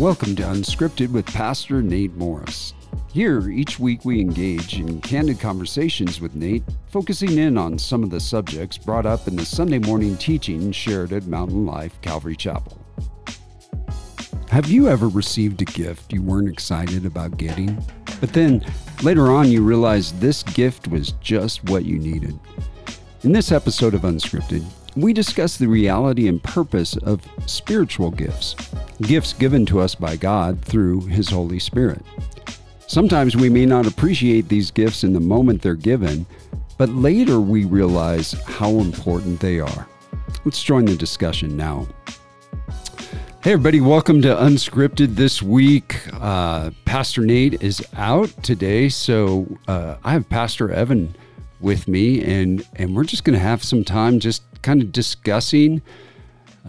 welcome to Unscripted with Pastor Nate Morris. Here, each week we engage in candid conversations with Nate, focusing in on some of the subjects brought up in the Sunday morning teaching shared at Mountain Life Calvary Chapel. Have you ever received a gift you weren't excited about getting? But then later on you realized this gift was just what you needed. In this episode of Unscripted, we discuss the reality and purpose of spiritual gifts, gifts given to us by God through His Holy Spirit. Sometimes we may not appreciate these gifts in the moment they're given, but later we realize how important they are. Let's join the discussion now. Hey, everybody, welcome to Unscripted this week. Uh, Pastor Nate is out today, so uh, I have Pastor Evan with me, and, and we're just going to have some time just kind of discussing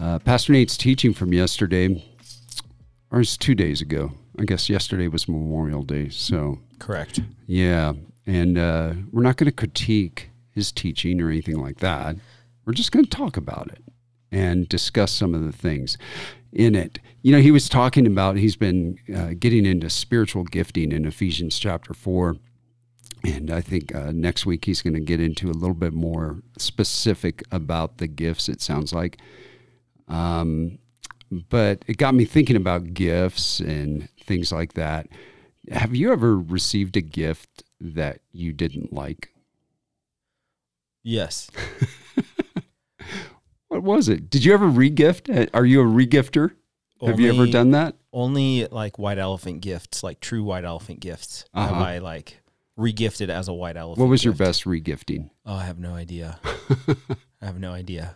uh, Pastor Nate's teaching from yesterday, or it's two days ago. I guess yesterday was Memorial Day, so Correct. yeah, and uh, we're not going to critique his teaching or anything like that. We're just going to talk about it and discuss some of the things in it. You know, he was talking about he's been uh, getting into spiritual gifting in Ephesians chapter four. And I think uh, next week he's going to get into a little bit more specific about the gifts, it sounds like. Um, but it got me thinking about gifts and things like that. Have you ever received a gift that you didn't like? Yes. What was it? Did you ever regift? Uh, Are you a regifter? Have you ever done that? Only like white elephant gifts, like true white elephant gifts. Uh-huh. I like regifted as a white elephant? What was your best regifting? Oh, I have no idea. I have no idea.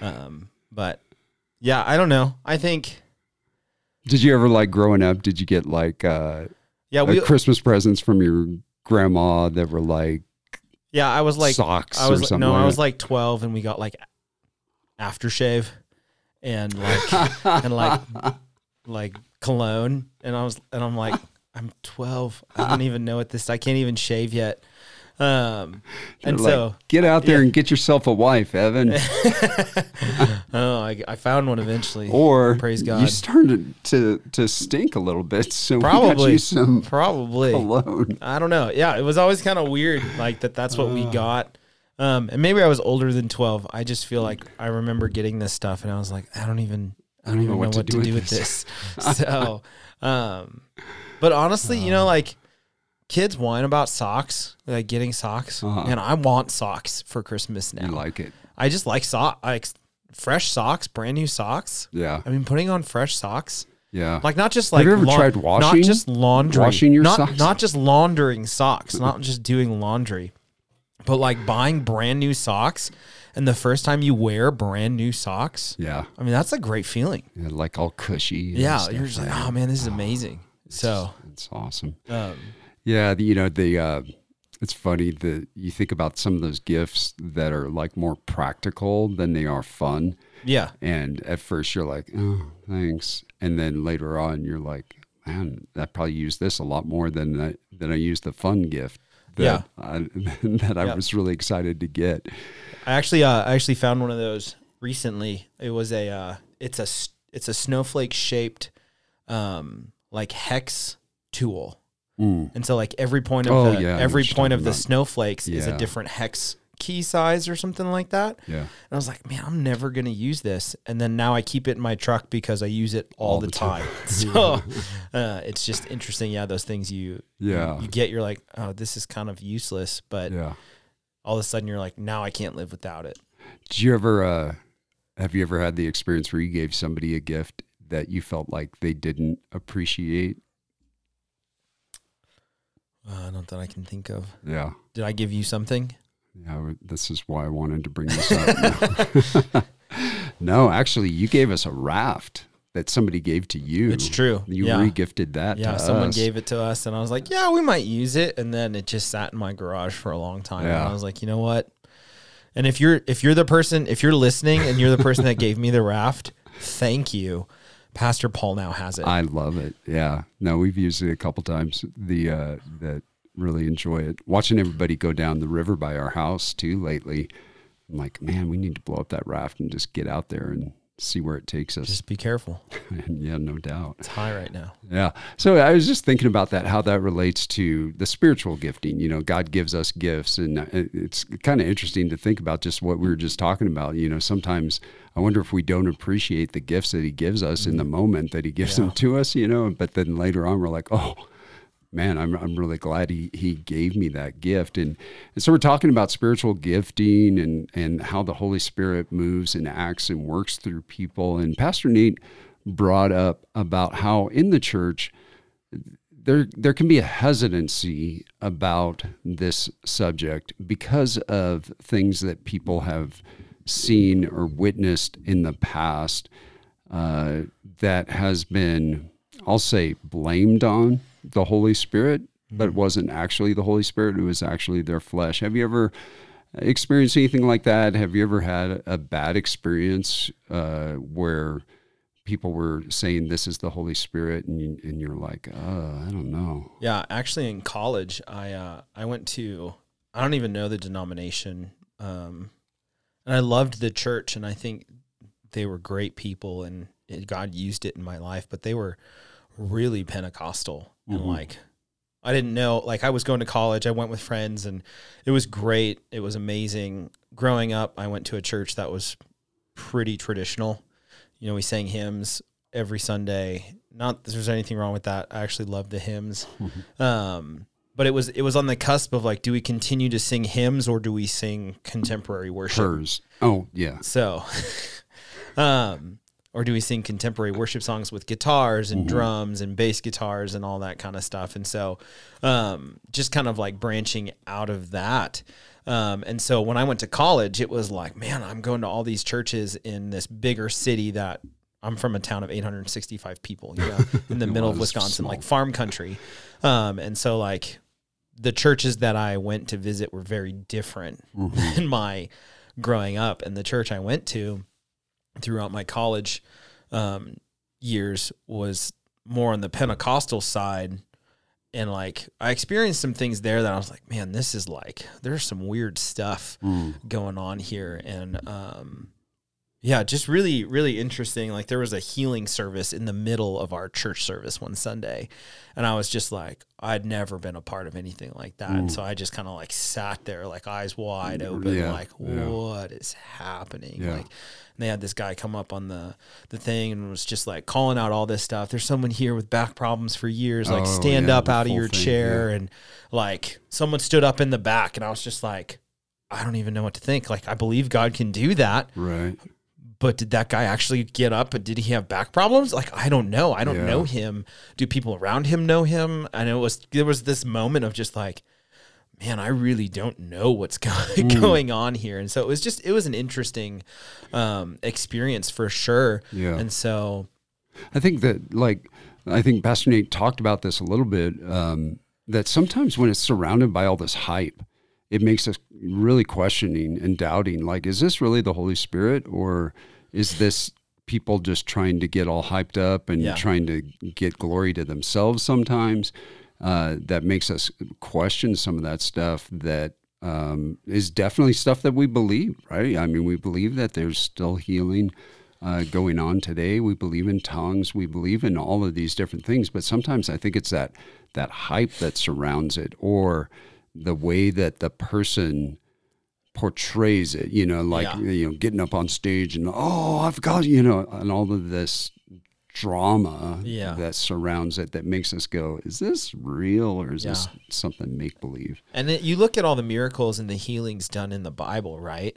Um, but yeah, I don't know. I think Did you ever like growing up? Did you get like uh, yeah, uh, we Christmas presents from your grandma that were like yeah, I was like socks I was or like, something? no, like I was like 12 and we got like aftershave and like and like like cologne and I was and I'm like I'm 12. I don't even know what this I can't even shave yet. Um and like, so get out there yeah. and get yourself a wife, Evan. oh, I, I found one eventually. Or Praise God, you started to to stink a little bit, so we got Probably. you some Probably. cologne. I don't know. Yeah, it was always kind of weird like that that's what we Uh. got. Um and maybe I was older than 12. I just feel like I remember getting this stuff and I was like I don't even I don't even know what to do with this. so, um but honestly, you know like kids whine about socks, like getting socks, Uh-huh. and I want socks for Christmas now. You like it? I just like sock like fresh socks, brand new socks. Yeah, I mean, putting on fresh socks, yeah. like not just like you ever tried washing- not just laundry, washing your not, socks? not just laundering socks, not just doing laundry, but like buying brand new socks, and the first time you wear brand new socks, yeah, I mean that's a great feeling. yeah, like all cushy. and Yeah, stuff, you're just like, oh man, this is amazing. So, it's awesome. um, Yeah, you know the. Uh, it's funny that you think about some of those gifts that are like more practical than they are fun. yeah, And at first you're like, oh, thanks. And then later on you're like, man, I probably use this a lot more than I, than I use the fun gift. That Yeah. I, that I Yeah. was really excited to get. I actually, uh, I actually found one of those recently. It was a, uh, it's a, it's a snowflake shaped, um, like hex tool. Mm. And so like every point of Oh, the yeah, every point of the snowflakes is a different hex key size or something like that. Yeah. And I was like, man, I'm never gonna use this. And then now I keep it in my truck because I use it all, All the, the time. so uh, it's just interesting. Yeah, those things you Yeah. you get, you're like, oh, this is kind of useless, but Yeah. all of a sudden you're like, now I can't live without it. Did you ever, uh, have you ever had the experience where you gave somebody a gift that you felt like they didn't appreciate? Uh, not that I can think of. Yeah. Did I give you something? Yeah, this is why I wanted to bring this up. no, actually, you gave us a raft that somebody gave to you. It's true. You yeah. regifted that. Yeah, someone us. gave it to us, and I was like, "Yeah, we might use it." And then it just sat in my garage for a long time. And I was like, "You know what?" And if you're if you're the person if you're listening and you're the person that gave me the raft, thank you. Pastor Paul now has it. I love it. Yeah. No, we've used it a couple times. The uh, that really enjoy it. Watching everybody go down the river by our house too lately. I'm like, man, we need to blow up that raft and just get out there and see where it takes us. Just be careful. yeah, no doubt. It's high right now. Yeah. So I was just thinking about that, how that relates to the spiritual gifting. You know, God gives us gifts, and uh, it's kind of interesting to think about just what we were just talking about. You know, sometimes I wonder if we don't appreciate the gifts that He gives us in the mm-hmm. moment that He gives yeah. them to us. You know, but then later on we're like, oh man, I'm, I'm really glad he, he gave me that gift. And, and so we're talking about spiritual gifting and, and how the Holy Spirit moves and acts and works through people. And Pastor Nate brought up about how in the church, there, there can be a hesitancy about this subject because of things that people have seen or witnessed in the past uh, that has been, I'll say, blamed on the Holy Spirit, but it mm-hmm. wasn't actually the Holy Spirit. It was actually their flesh. Have you ever experienced anything like that? Have you ever had a bad experience uh, where people were saying this is the Holy Spirit, and, you, and you're like, uh, I don't know. Yeah, actually, in college, I uh, I went to I don't even know the denomination, um, and I loved the church, and I think they were great people, and it, God used it in my life, but they were really Pentecostal mm-hmm. and like I didn't know like I was going to college. I went with friends and it was great. It was amazing. Growing up, I went to a church that was pretty traditional. You know, we sang hymns every Sunday. Not that there's anything wrong with that. I actually love the hymns. Mm-hmm. Um, but it was it was on the cusp of like, do we continue to sing hymns or do we sing contemporary worship? Hers. Oh yeah. So, um, or do we sing contemporary worship songs with guitars and mm-hmm. drums and bass guitars and all that kind of stuff and so um, just kind of like branching out of that um, and so when i went to college it was like man i'm going to all these churches in this bigger city that i'm from a town of 865 people you know in the middle of wisconsin small. like farm country um, and so like the churches that i went to visit were very different mm-hmm. in my growing up and the church i went to throughout my college um, years was more on the Pentecostal side. And like I experienced some things there that I was like, man, this is like there's some weird stuff mm. going on here. And um, yeah, just really, really interesting. Like there was a healing service in the middle of our church service one Sunday. And I was just like, I'd never been a part of anything like that. Mm. So I just kind of like sat there, like eyes wide open, yeah, like, yeah. what is happening? Yeah. Like they had this guy come up on the the thing and was just like calling out all this stuff. There's someone here with back problems for years. Like oh, stand up out of your thing, chair. And like someone stood up in the back and I was just like, I don't even know what to think. Like I believe God can do that. Right but did that guy actually get up and did he have back problems? Like i don't know. I don't yeah. know him. Do people around him know him? And it was there was this moment of just like man i really don't know what's going, mm. going on here. And so it was just it was an interesting um, experience for sure. Yeah. And so i think that like i think pastor nate talked about this a little bit um, that sometimes when it's surrounded by all this hype it makes us really questioning and doubting like is this really the holy spirit or is this people just trying to get all hyped up and yeah. trying to get glory to themselves sometimes? Uh, that makes us question some of that stuff that um, is definitely stuff that we believe right? I mean we believe that there's still healing uh, going on today. We believe in tongues. We believe in all of these different things. But sometimes i think it's that that hype that surrounds it or the way that the person portrays it, you know, like yeah. you know, getting up on stage and oh, I've got you know, and all of this drama yeah. that surrounds it that makes us go, is this real or is yeah. this something make believe? And you look at all the miracles and the healings done in the Bible, right?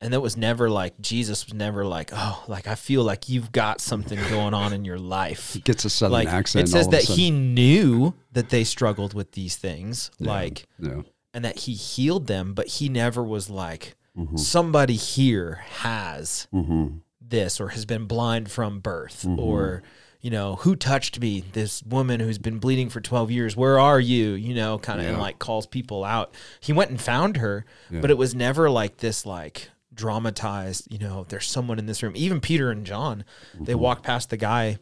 And that was never like Jesus was never like, oh, like I feel like you've got something going on in your life. He gets a southern like, accent. It says that he knew that they struggled with these things, yeah, like, yeah. and that he healed them, but he never was like, mm-hmm. somebody here has mm-hmm. this or has been blind from birth mm-hmm. or you know, who touched me? This woman who's been bleeding for 12 years. Where are you? You know, kind of yeah. and like calls people out. He went and found her, but it was never like this like dramatized. You know, there's someone in this room. Even Peter and John, mm-hmm. they walk past the guy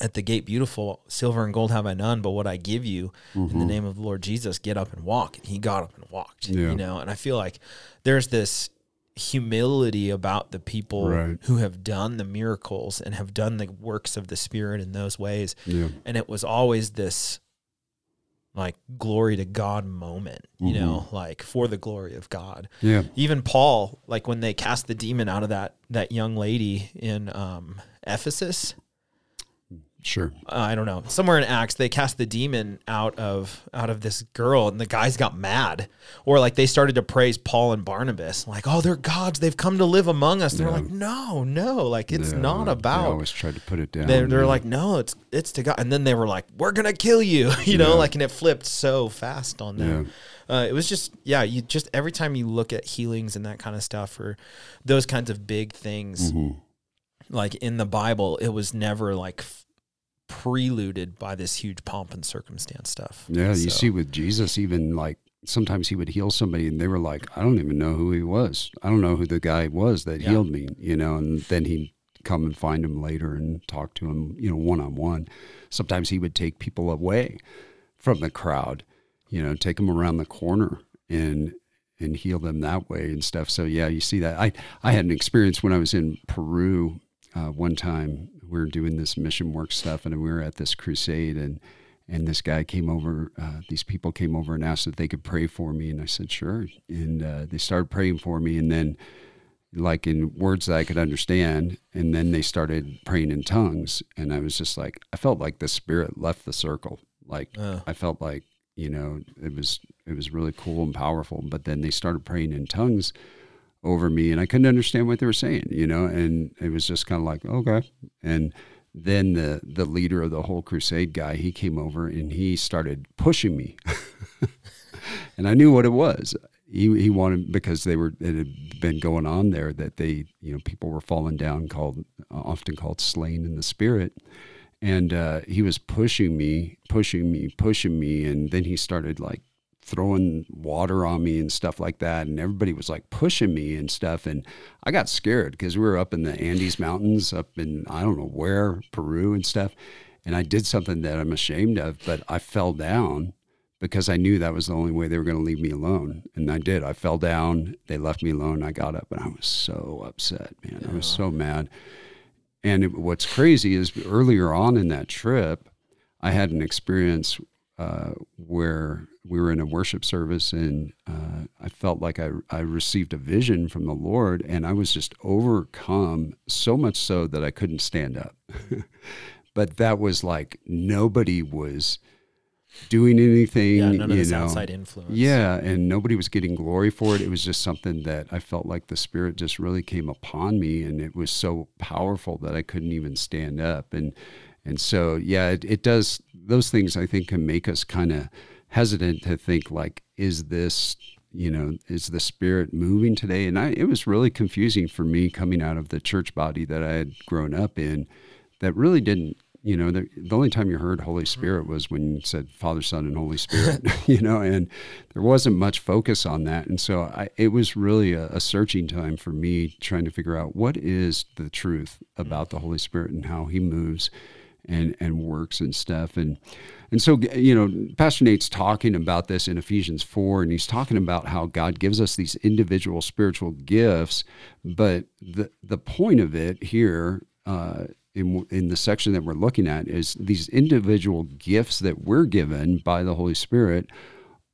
at the gate beautiful silver and gold have i none but what i give you mm-hmm. in the mm-hmm. name of the lord jesus get up and walk and he got up and walked yeah. you know and i feel like there's this humility about the people Right. who have done the miracles and have done the works of the spirit in those ways Yeah. and it was always this like glory to god moment you know like for the glory of god Yeah. even paul like when they cast the demon out of that that young lady in um ephesus Sure. uh, I don't know. Somewhere in Acts, they cast the demon out of out of this girl, and the guys got mad, or like they started to praise Paul and Barnabas, like, "Oh, they're gods. They've come to live among us." They're Yeah. like, "No, no, like it's Yeah, not They about." always try to put it down. They're, they're yeah. like, "No, it's it's to God." And then they were like, "We're gonna kill you," you know, like, and it flipped so fast on them. Uh, it was just, yeah, you just every time you look at healings and that kind of stuff, or those kinds of big things, Mhm. like in the Bible, it was never like f- preluded by this huge pomp and circumstance stuff. Yeah, you see with Jesus, even like sometimes he would heal somebody and they were like, I don't even know who he was. I don't know who the guy was that Yeah. healed me, you know, and then he'd come and find him later and talk to him, you know, one on one. Sometimes he would take people away from the crowd, you know, take them around the corner and and heal them that way and stuff. So yeah, you see that. I I had an experience when I was in Peru uh, one time. We were doing this mission work stuff, and we were at this crusade, and and this guy came over. Uh, these people came over and asked if they could pray for me, and I said sure. And uh, they started praying for me, and then like in words that I could understand, and then they started praying in tongues, and I was just like, I felt like the spirit left the circle. Like. I felt like you know it was it was really cool and powerful. But then they started praying in tongues over me, and I couldn't understand what they were saying. You know, and it was just kind of like okay, and then the the leader of the whole crusade guy he came over and he started pushing me and I knew what it was. He he wanted because they were it had been going on there that they you know people were falling down called often called slain in the spirit, and uh, he was pushing me, pushing me, pushing me, and then he started like throwing water on me and stuff like that, and everybody was like pushing me and stuff, and I got scared because we were up in the Andes Mountains, up in I don't know where Peru and stuff, and I did something that I'm ashamed of, but I fell down because I knew that was the only way they were going to leave me alone. And I did. I fell down. They left me alone. I got up and I was so upset, man. I was so mad. And it, what's crazy is earlier on in that trip, I had an experience uh, where we were in a worship service and uh, I felt like I, I received a vision from the Lord and I was just overcome so much so that I couldn't stand up. but that was like nobody was doing anything. Yeah, none of you this know. outside influence. Yeah, and nobody was getting glory for it. It was just something that I felt like the Spirit just really came upon me, and it was so powerful that I couldn't even stand up. And and so yeah, it, it does. Those things I think can make us kind of hesitant to think like, is this you know is the Spirit moving today? And I it was really confusing for me coming out of the church body that I had grown up in, that really didn't you know, the, the only time you heard Holy mm-hmm. Spirit was when you said Father, Son, and Holy Spirit, you know, and there wasn't much focus on that. And so I, it was really a, a searching time for me trying to figure out what is the truth mm-hmm. about the Holy Spirit and how he moves and, and works and stuff. And, and so, you know, Pastor Nate's talking about this in Ephesians 4, and he's talking about how God gives us these individual spiritual gifts. But the, the point of it here, uh, in, in the section that we're looking at is these individual gifts that we're given by the Holy Spirit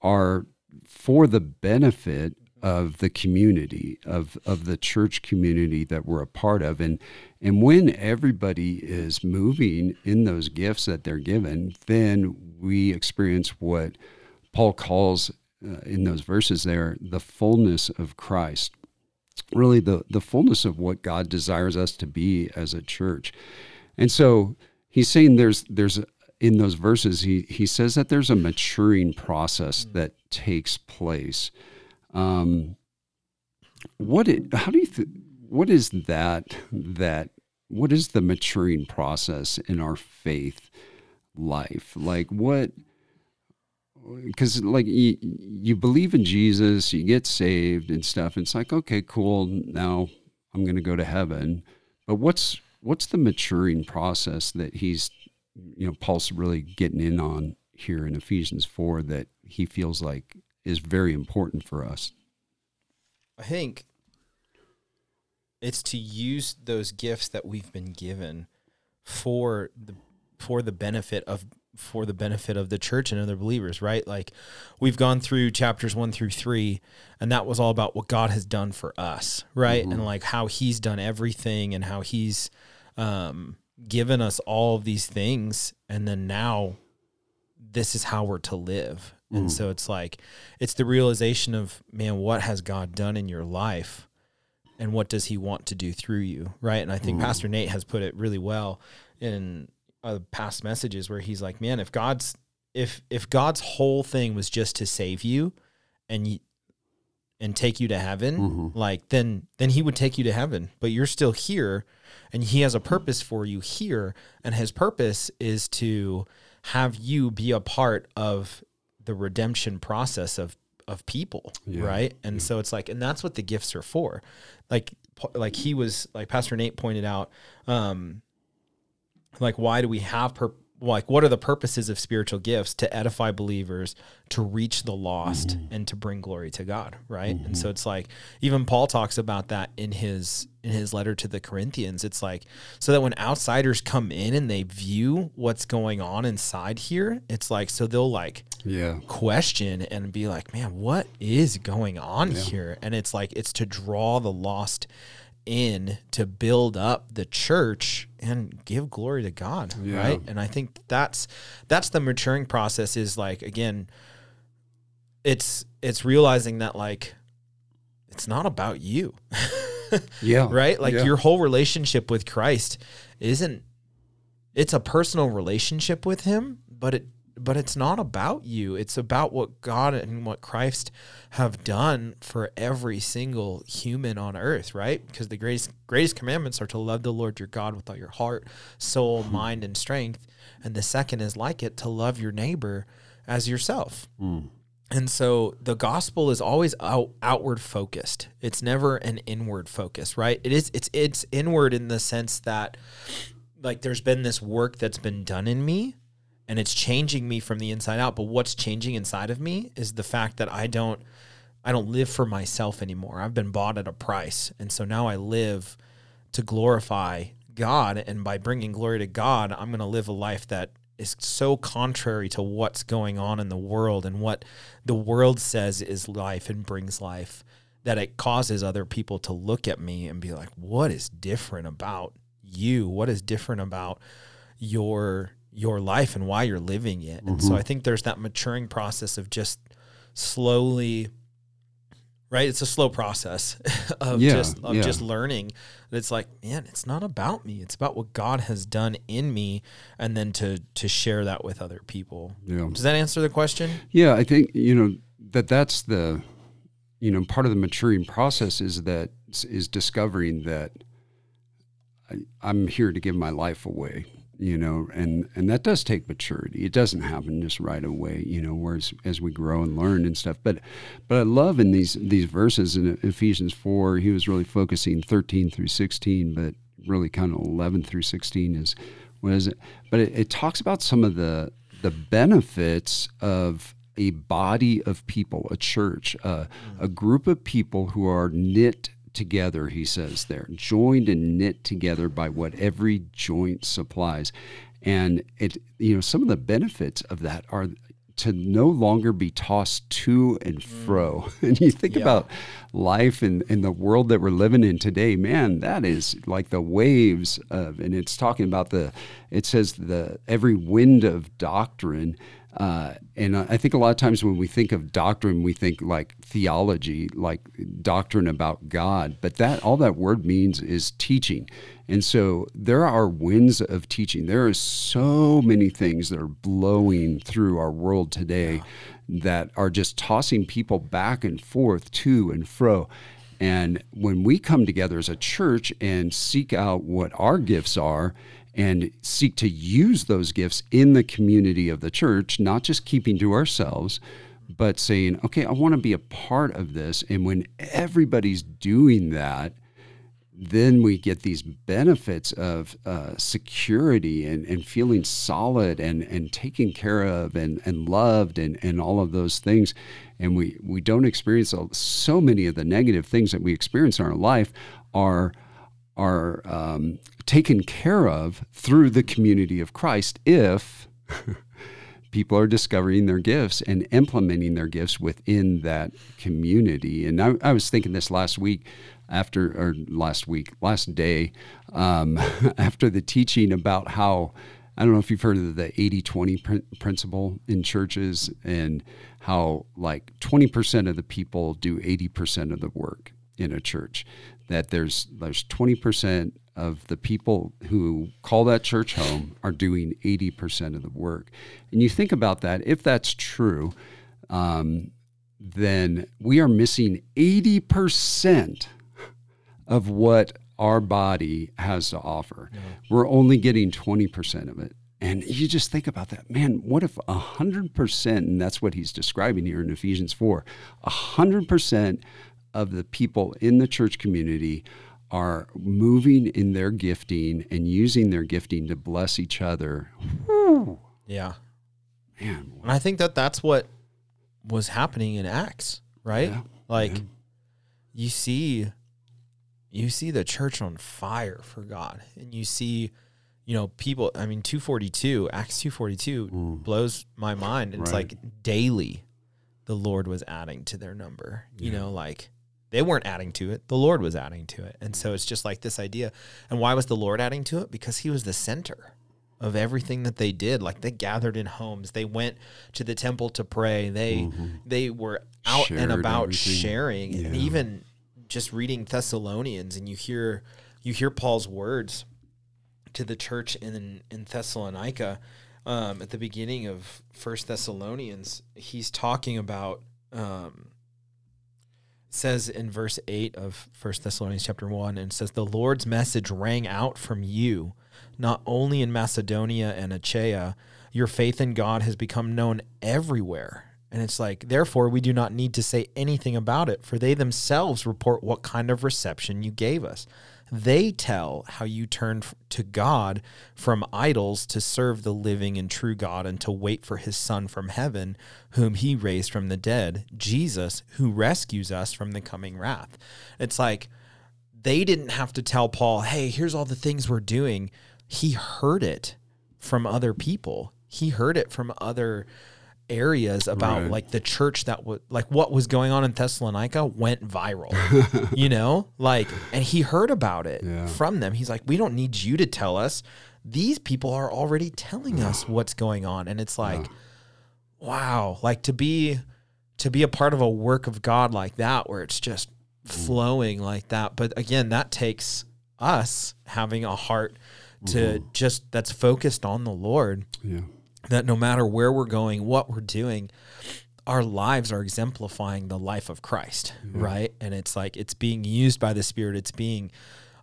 are for the benefit of the community of of the church community that we're a part of and and when everybody is moving in those gifts that they're given then we experience what Paul calls uh, in those verses there the fullness of Christ really the the fullness of what God desires us to be as a church. And so he's saying there's there's in those verses he he says that there's a maturing process that takes place. Um, what it, how do you th- what is that that what is the maturing process in our faith life? Like what because like you, you believe in Jesus, you get saved and stuff. And it's like, okay, cool. Now I'm going to go to heaven. But what's what's the maturing process that he's, you know, Paul's really getting in on here in Ephesians four that he feels like is very important for us. I think it's to use those gifts that we've been given for the for the benefit of for the benefit of the church and other believers, right? Like we've gone through chapters 1 through 3 and that was all about what God has done for us, right? Mm-hmm. And like how he's done everything and how he's um given us all of these things and then now this is how we're to live. Mm. And so it's like it's the realization of man what has God done in your life and what does he want to do through you, right? And I think mm. Pastor Nate has put it really well in uh, past messages where he's like, man, if God's if if God's whole thing was just to save you and and take you to heaven, mm-hmm. like then then he would take you to heaven, but you're still here and he has a purpose for you here and his purpose is to have you be a part of the redemption process of of people, yeah. right? And yeah. so it's like and that's what the gifts are for. Like like he was like Pastor Nate pointed out um like why do we have per- like what are the purposes of spiritual gifts to edify believers to reach the lost mm-hmm. and to bring glory to god right mm-hmm. and so it's like even paul talks about that in his in his letter to the corinthians it's like so that when outsiders come in and they view what's going on inside here it's like so they'll like yeah question and be like man what is going on yeah. here and it's like it's to draw the lost in to build up the church and give glory to God, yeah. right? And I think that's that's the maturing process is like again it's it's realizing that like it's not about you. yeah. Right? Like yeah. your whole relationship with Christ isn't it's a personal relationship with him, but it but it's not about you. It's about what God and what Christ have done for every single human on earth, right? Because the greatest greatest commandments are to love the Lord your God with all your heart, soul, mm. mind, and strength. And the second is like it to love your neighbor as yourself. Mm. And so the gospel is always out, outward focused. It's never an inward focus, right? It is it's it's inward in the sense that like there's been this work that's been done in me and it's changing me from the inside out. But what's changing inside of me is the fact that I don't I don't live for myself anymore. I've been bought at a price. And so now I live to glorify God and by bringing glory to God, I'm going to live a life that is so contrary to what's going on in the world and what the world says is life and brings life that it causes other people to look at me and be like, "What is different about you? What is different about your your life and why you're living it. Mm-hmm. And so mm-hmm. I think there's that maturing process of just slowly right? It's a slow process of yeah, just of yeah. just learning. It's like man it's not about me. It's about what god has done in me and then to to share that with other people. Yeah. does that answer the question? Yeah i think you know that that's the you know part of the maturing process is that is discovering that I, i'm here to give my life away you know, and and that does take maturity. It doesn't happen just right away, you know, whereas as we grow and learn and stuff. But but I love in these these verses in Ephesians four, he was really focusing thirteen through sixteen, but really kind of eleven through sixteen is what is it? But it, it talks about some of the the benefits of a body of people, a church, uh, a group of people who are knit together, he says there, joined and knit together by what every joint supplies. And it, you know, some of the benefits of that are to no longer be tossed to and fro. And you think yeah. about life and, in the world that we're living in today, man, that is like the waves of, and it's talking about the, it says the every wind of doctrine uh, and I think a lot of times when we think of doctrine, we think like theology, like doctrine about God. But that all that word means is teaching. And so there are winds of teaching. There are so many things that are blowing through our world today yeah. that are just tossing people back and forth to and fro. And when we come together as a church and seek out what our gifts are and seek to use those gifts in the community of the church, not just keeping to ourselves, but saying, okay, I want to be a part of this. And when everybody's doing that, then we get these benefits of uh, security and, and feeling solid and, and taken care of and, and loved and, and all of those things. And we, we don't experience so many of the negative things that we experience in our life are are um, taken care of through the community of Christ if people are discovering their gifts and implementing their gifts within that community. And I, I was thinking this last week after, or last week, last day, um, after the teaching about how. I don't know if you've heard of the 80 20 pr- principle in churches and how like 20% of the people do 80% of the work in a church that there's there's 20% of the people who call that church home are doing 80% of the work. And you think about that, if that's true, um, then we are missing 80% of what our body has to offer. Yeah. We're only getting 20% of it. And you just think about that, man, what if 100%, and that's what he's describing here in Ephesians 4, 100% of the people in the church community are moving in their gifting and using their gifting to bless each other. Yeah. Man. And I think that that's what was happening in Acts, right? Yeah. Like yeah. you see you see the church on fire for God and you see you know people I mean 242 Acts 242 mm. blows my mind. It's right. like daily the Lord was adding to their number. Yeah. You know like they weren't adding to it. The Lord was adding to it. And so it's just like this idea. And why was the Lord adding to it? Because he was the center of everything that they did. Like they gathered in homes. They went to the temple to pray. They mm-hmm. they were out Shared and about everything. sharing. Yeah. And even just reading Thessalonians and you hear you hear Paul's words to the church in in Thessalonica um, at the beginning of First Thessalonians. He's talking about um, says in verse 8 of 1 Thessalonians chapter 1 and says the Lord's message rang out from you not only in Macedonia and Achaia. Your faith in God has become known everywhere. And it's like therefore we do not need to say anything about it for they themselves report what kind of reception you gave us they tell how you turned to God from idols to serve the living and true God and to wait for his Son from heaven, whom he raised from the dead, Jesus, who rescues us from the coming wrath. It's like they didn't have to tell Paul, hey, here's all the things we're doing. He heard it from other people, he heard it from other areas about right. like the church that was like what was going on in Thessalonica went viral, you know, like, and he heard about it yeah. from them. He's like, we don't need you to tell us. These people are already telling us what's going on, and it's like, yeah. wow, like to be to be a part of a work of God like that, where it's just mm. flowing like that. But again, that takes us having a heart to mm-hmm. just that's focused on the Lord. Yeah that no matter where we're going, what we're doing, our lives are exemplifying the life of Christ, mm-hmm. right? And it's like it's being used by the Spirit. It's being,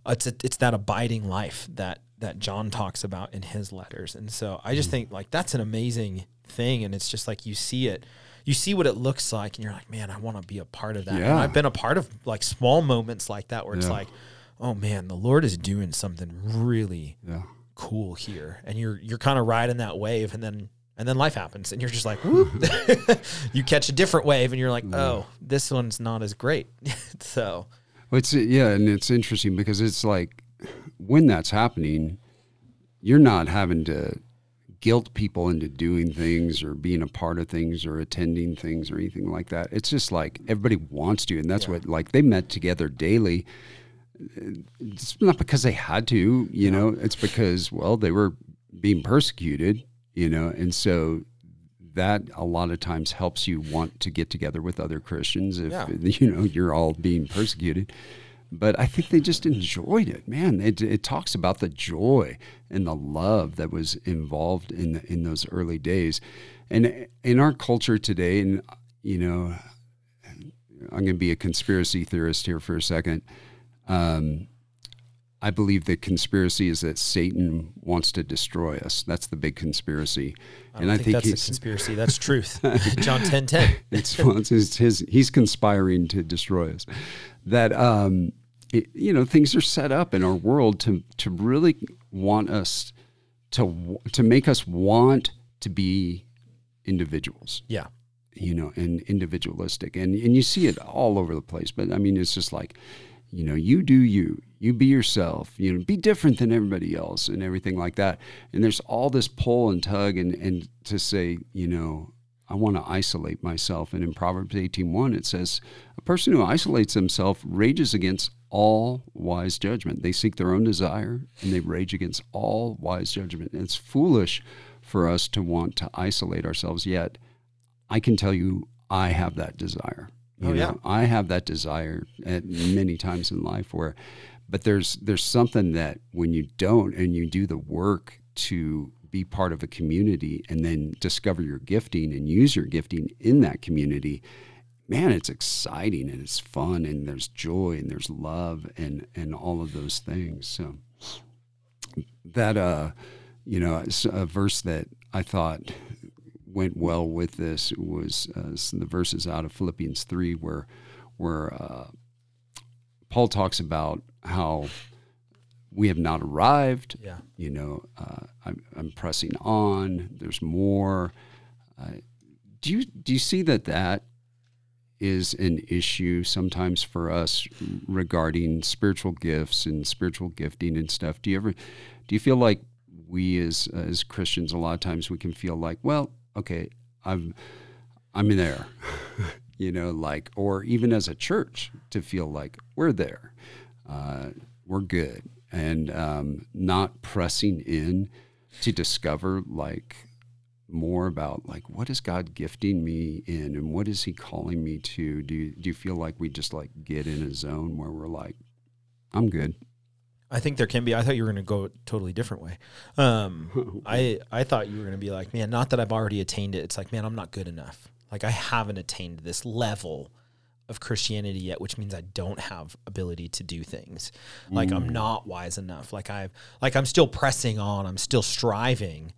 it's a, it's that abiding life that that John talks about in his letters. And so I just mm-hmm. think like that's an amazing thing, and it's just like you see it, you see what it looks like, and you're like, man, I want to be a part of that. Yeah. And I've been a part of like small moments like that where it's like, oh man, the Lord is doing something really. Yeah cool here. And you're you're kind of riding that wave and then and then life happens and you're just like whoop. You catch a different wave and you're like oh this one's not as great. So it's yeah and it's interesting because it's like when that's happening you're not having to guilt people into doing things or being a part of things or attending things or anything like that. It's just like everybody wants to and that's yeah. what like they met together daily it's not because they had to, you know, it's because, well, they were being persecuted, you know, and so that a lot of times helps you want to get together with other Christians if, yeah. you know, you're all being persecuted. But I think they just enjoyed it, man. It, it talks about the joy and the love that was involved in the, in those early days, and in our culture today, and you know, I'm going to be a conspiracy theorist here for a second. Um, I believe the conspiracy is that Satan wants to destroy us. That's the big conspiracy. I and I think, that's a conspiracy. That's truth. John 10 10. it's, well, it's his, his, he's conspiring to destroy us. That, um, it, you know, things are set up in our world to, to really want us to, to make us want to be individuals. Yeah. You know, and individualistic. And, and you see it all over the place. But I mean, it's just like, you know, you do you, you be yourself, you know, be different than everybody else and everything like that. And there's all this pull and tug and, and to say, you know, I want to isolate myself. And in Proverbs 18.1, it says, a person who isolates himself rages against all wise judgment. They seek their own desire and they rage against all wise judgment. And it's foolish for us to want to isolate ourselves yet. I can tell you, I have that desire. You oh, yeah. Know, I have that desire at many times in life where, but there's there's something that when you don't and you do the work to be part of a community and then discover your gifting and use your gifting in that community, man, it's exciting and it's fun and there's joy and there's love and and all of those things. So that uh, you know, a verse that I thought went well with this was uh, the verses out of Philippians three where where uh, Paul talks about how we have not arrived. Yeah. You know, uh, I'm, I'm, pressing on. There's more. Uh, do you do you see that that is an issue sometimes for us regarding spiritual gifts and spiritual gifting and stuff? Do you ever do you feel like we as as Christians a lot of times we can feel like, well, okay, I'm I'm there. you know, like or even as a church to feel like we're there. Uh, we're good and um, not pressing in to discover like more about like what is God gifting me in and what is He calling me to? Do you, do you feel like we just like get in a zone where we're like, I'm good. I think there can be. I thought you were going to go a totally different way. Um, I I thought you were going to be like, man, not that I've already attained it. It's like, man, I'm not good enough. Like I haven't attained this level of Christianity yet, which means I don't have ability to do things. Like mm. I'm not wise enough. Like I've like I'm still pressing on. I'm still striving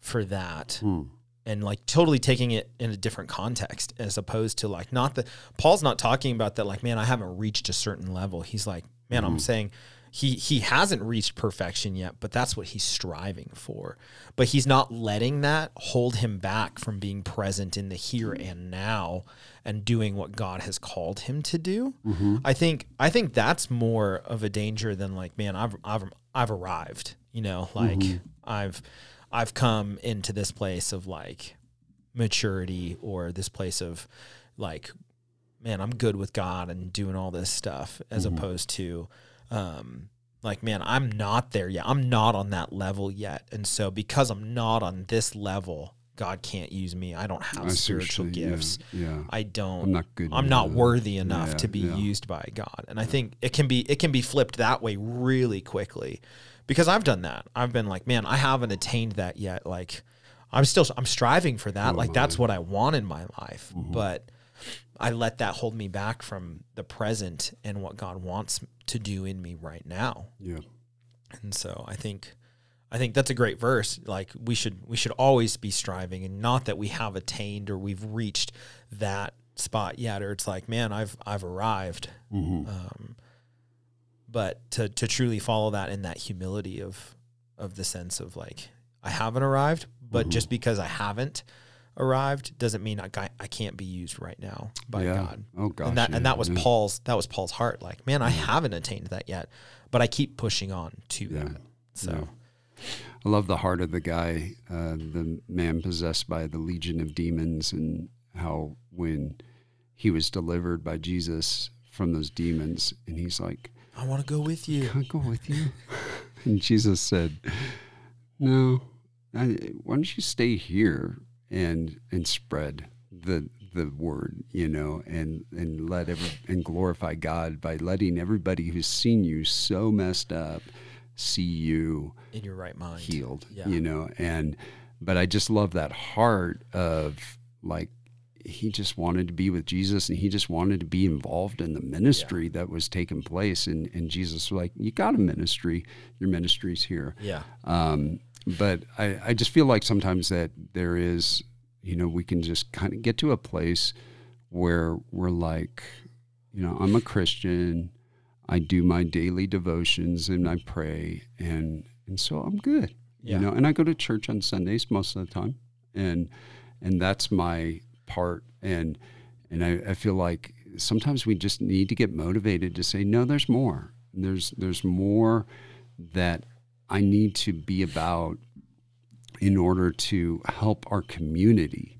for that. Mm. And like totally taking it in a different context as opposed to like not that Paul's not talking about that like man I haven't reached a certain level. He's like man mm. I'm saying he he hasn't reached perfection yet, but that's what he's striving for. But he's not letting that hold him back from being present in the here and now and doing what God has called him to do. Mm-hmm. I think I think that's more of a danger than like, man, I've I've I've arrived. You know, like mm-hmm. I've I've come into this place of like maturity or this place of like, man, I'm good with God and doing all this stuff, as mm-hmm. opposed to um, like man i'm not there yet. I'm not on that level yet. And so because i'm not on this level god can't use me. I don't have I spiritual gifts yeah, yeah, i don't. I'm not good i'm not worthy enough yeah, to be yeah. used by god. And i think it can be it can be flipped that way really quickly because i've done that. I've been like man i haven't attained that yet. Like i'm still i'm striving for that. Oh, like that's what i want in my life. Mm-hmm. but I let that hold me back from the present and what God wants to do in me right now. Yeah. And so I think I think that's a great verse. Like we should we should always be striving and not that we have attained or we've reached that spot yet or it's like, man, I've I've arrived. Mm-hmm. Um, but to to truly follow that in that humility of of the sense of like I haven't arrived, but mm-hmm. just because I haven't arrived doesn't mean I, I can't be used right now by yeah. God. Oh gosh, and that yeah, and that was yeah. Paul's that was Paul's heart. Like, man, I haven't attained that yet, but I keep pushing on to that. So. I love the heart of the guy, uh, the man possessed by the legion of demons, and how when he was delivered by Jesus from those demons, and he's like, "I want to go with you. Can I go with you?" and Jesus said, "No, I, why don't you stay here and and spread the the word, you know, and and let every and glorify God by letting everybody who's seen you so messed up see you in your right mind, healed, yeah. you know, and but I just love that heart of like he just wanted to be with Jesus and he just wanted to be involved in the ministry yeah. that was taking place and and Jesus was like you got a ministry your ministry's here yeah um but I, I just feel like sometimes that there is, you know, we can just kind of get to a place where we're like, you know, I'm a Christian. I do my daily devotions and I pray and and so I'm good. Yeah. You know, and I go to church on Sundays most of the time. And and that's my part and and I, I feel like sometimes we just need to get motivated to say, no, there's more. There's there's more that I need to be about in order to help our community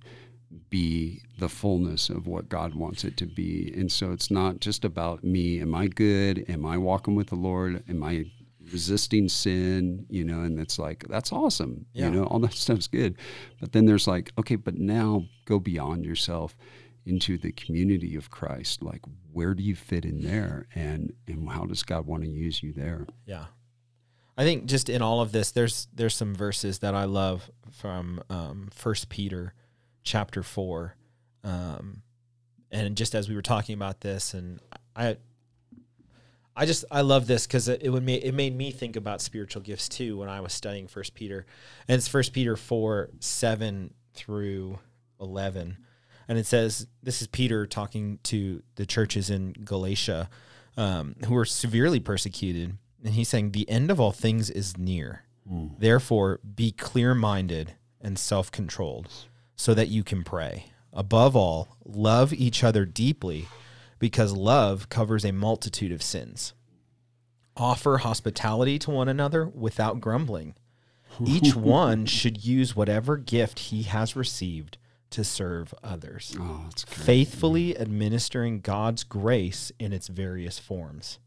be the fullness of what God wants it to be. And so it's not just about me. Am I good? Am I walking with the Lord? Am I resisting sin? You know, and it's like, that's awesome. Yeah. You know, all that stuff's good. But then there's like, okay, but now go beyond yourself into the community of Christ. Like, where do you fit in there? And, and how does God want to use you there? Yeah. I think just in all of this, there's there's some verses that I love from um, First Peter, chapter four, um, and just as we were talking about this, and I, I just I love this because it, it would make, it made me think about spiritual gifts too when I was studying First Peter, and it's First Peter four seven through eleven, and it says this is Peter talking to the churches in Galatia, um, who were severely persecuted and he's saying, The end of all things is near. Mm. Therefore, be clear minded and self controlled so that you can pray. Above all, love each other deeply because love covers a multitude of sins. Offer hospitality to one another without grumbling. Each one should use whatever gift he has received to serve others, oh, faithfully administering God's grace in its various forms.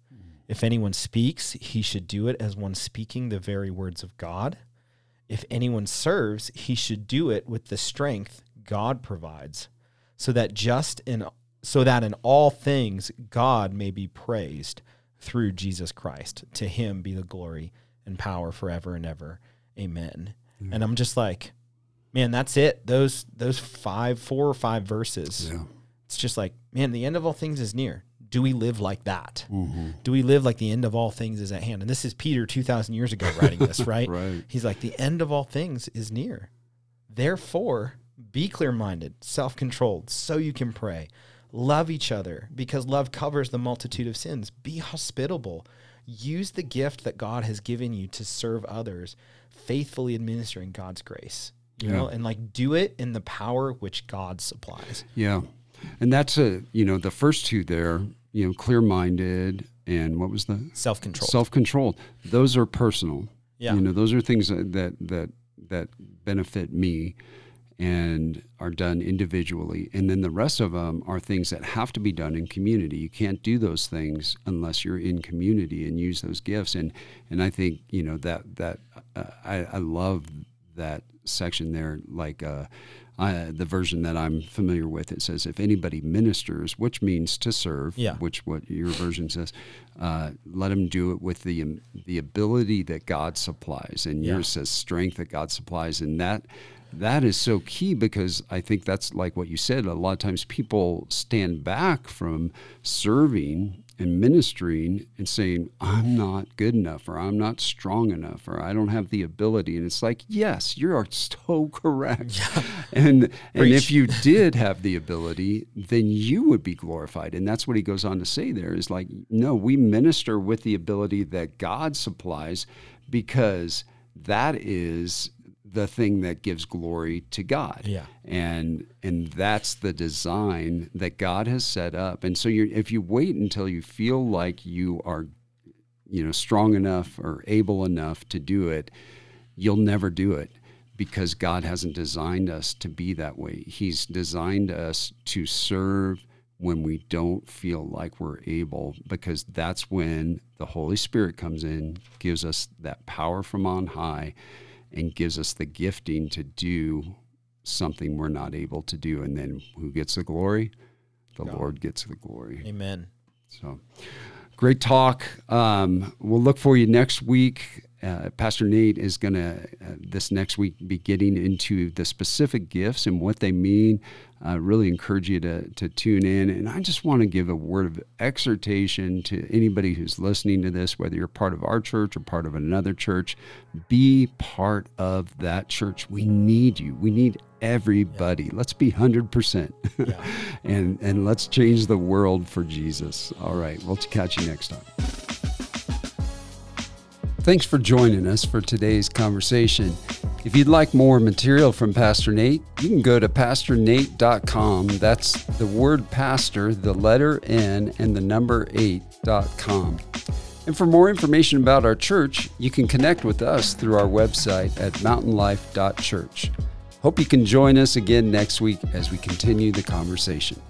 If anyone speaks, he should do it as one speaking the very words of God. If anyone serves, he should do it with the strength God provides, so that just in so that in all things God may be praised through Jesus Christ. To him be the glory and power forever and ever. Amen. Mm-hmm. And I'm just like, man, that's it. Those those five, four or five verses. Yeah. It's just like, man, the end of all things is near do we live like that? Mm-hmm. Do we live like the end of all things is at hand? And this is Peter 2,000 years ago writing this, right? right? He's like, the end of all things is near. Therefore, be clear minded, self controlled, so you can pray. Love each other because love covers the multitude of sins. Be hospitable. Use the gift that God has given you to serve others, faithfully administering God's grace. You yeah. know, and like do it in the power which God supplies. Yeah. And that's a, you know, the first two there you know, clear minded and what was the self control? Self controlled. Those are personal. Yeah. You know, those are things that, that that that benefit me and are done individually. And then the rest of them are things that have to be done in community. You can't do those things unless you're in community and use those gifts. And and I think you know that that uh, I, I love that section there. Like uh, I, the version that I'm familiar with, it says, if anybody ministers, which means to serve, yeah. which what your version says, uh, let him do it with the um, the ability that God supplies, and yeah. yours says strength that God supplies, and that that is so key because I think that's like what you said. A lot of times people stand back from serving and ministering and saying, I'm not good enough or I'm not strong enough or I don't have the ability. And it's like, yes, you are so correct. Yeah. And and if you did have the ability, then you would be glorified. And that's what he goes on to say there is like, no, we minister with the ability that God supplies because that is the thing that gives glory to God. Yeah. And and that's the design that God has set up. And so you if you wait until you feel like you are you know strong enough or able enough to do it, you'll never do it because God hasn't designed us to be that way. He's designed us to serve when we don't feel like we're able because that's when the Holy Spirit comes in, gives us that power from on high and gives us the gifting to do something we're not able to do. And then who gets the glory? The God. Lord gets the glory. Amen. So great talk. Um, we'll look for you next week. Uh, Pastor Nate is going to, uh, this next week, be getting into the specific gifts and what they mean. I really encourage you to, to tune in. And I just want to give a word of exhortation to anybody who's listening to this, whether you're part of our church or part of another church. Be part of that church. We need you. We need everybody. Yeah. Let's be 100%. Yeah. and, and let's change the world for Jesus. All right. We'll catch you next time. Thanks for joining us for today's conversation. If you'd like more material from Pastor Nate, you can go to pastorn8.com. That's the word pastor, the letter N, and the number 8.com. And for more information about our church, you can connect with us through our website at mountainlife.church. Hope you can join us again next week as we continue the conversation.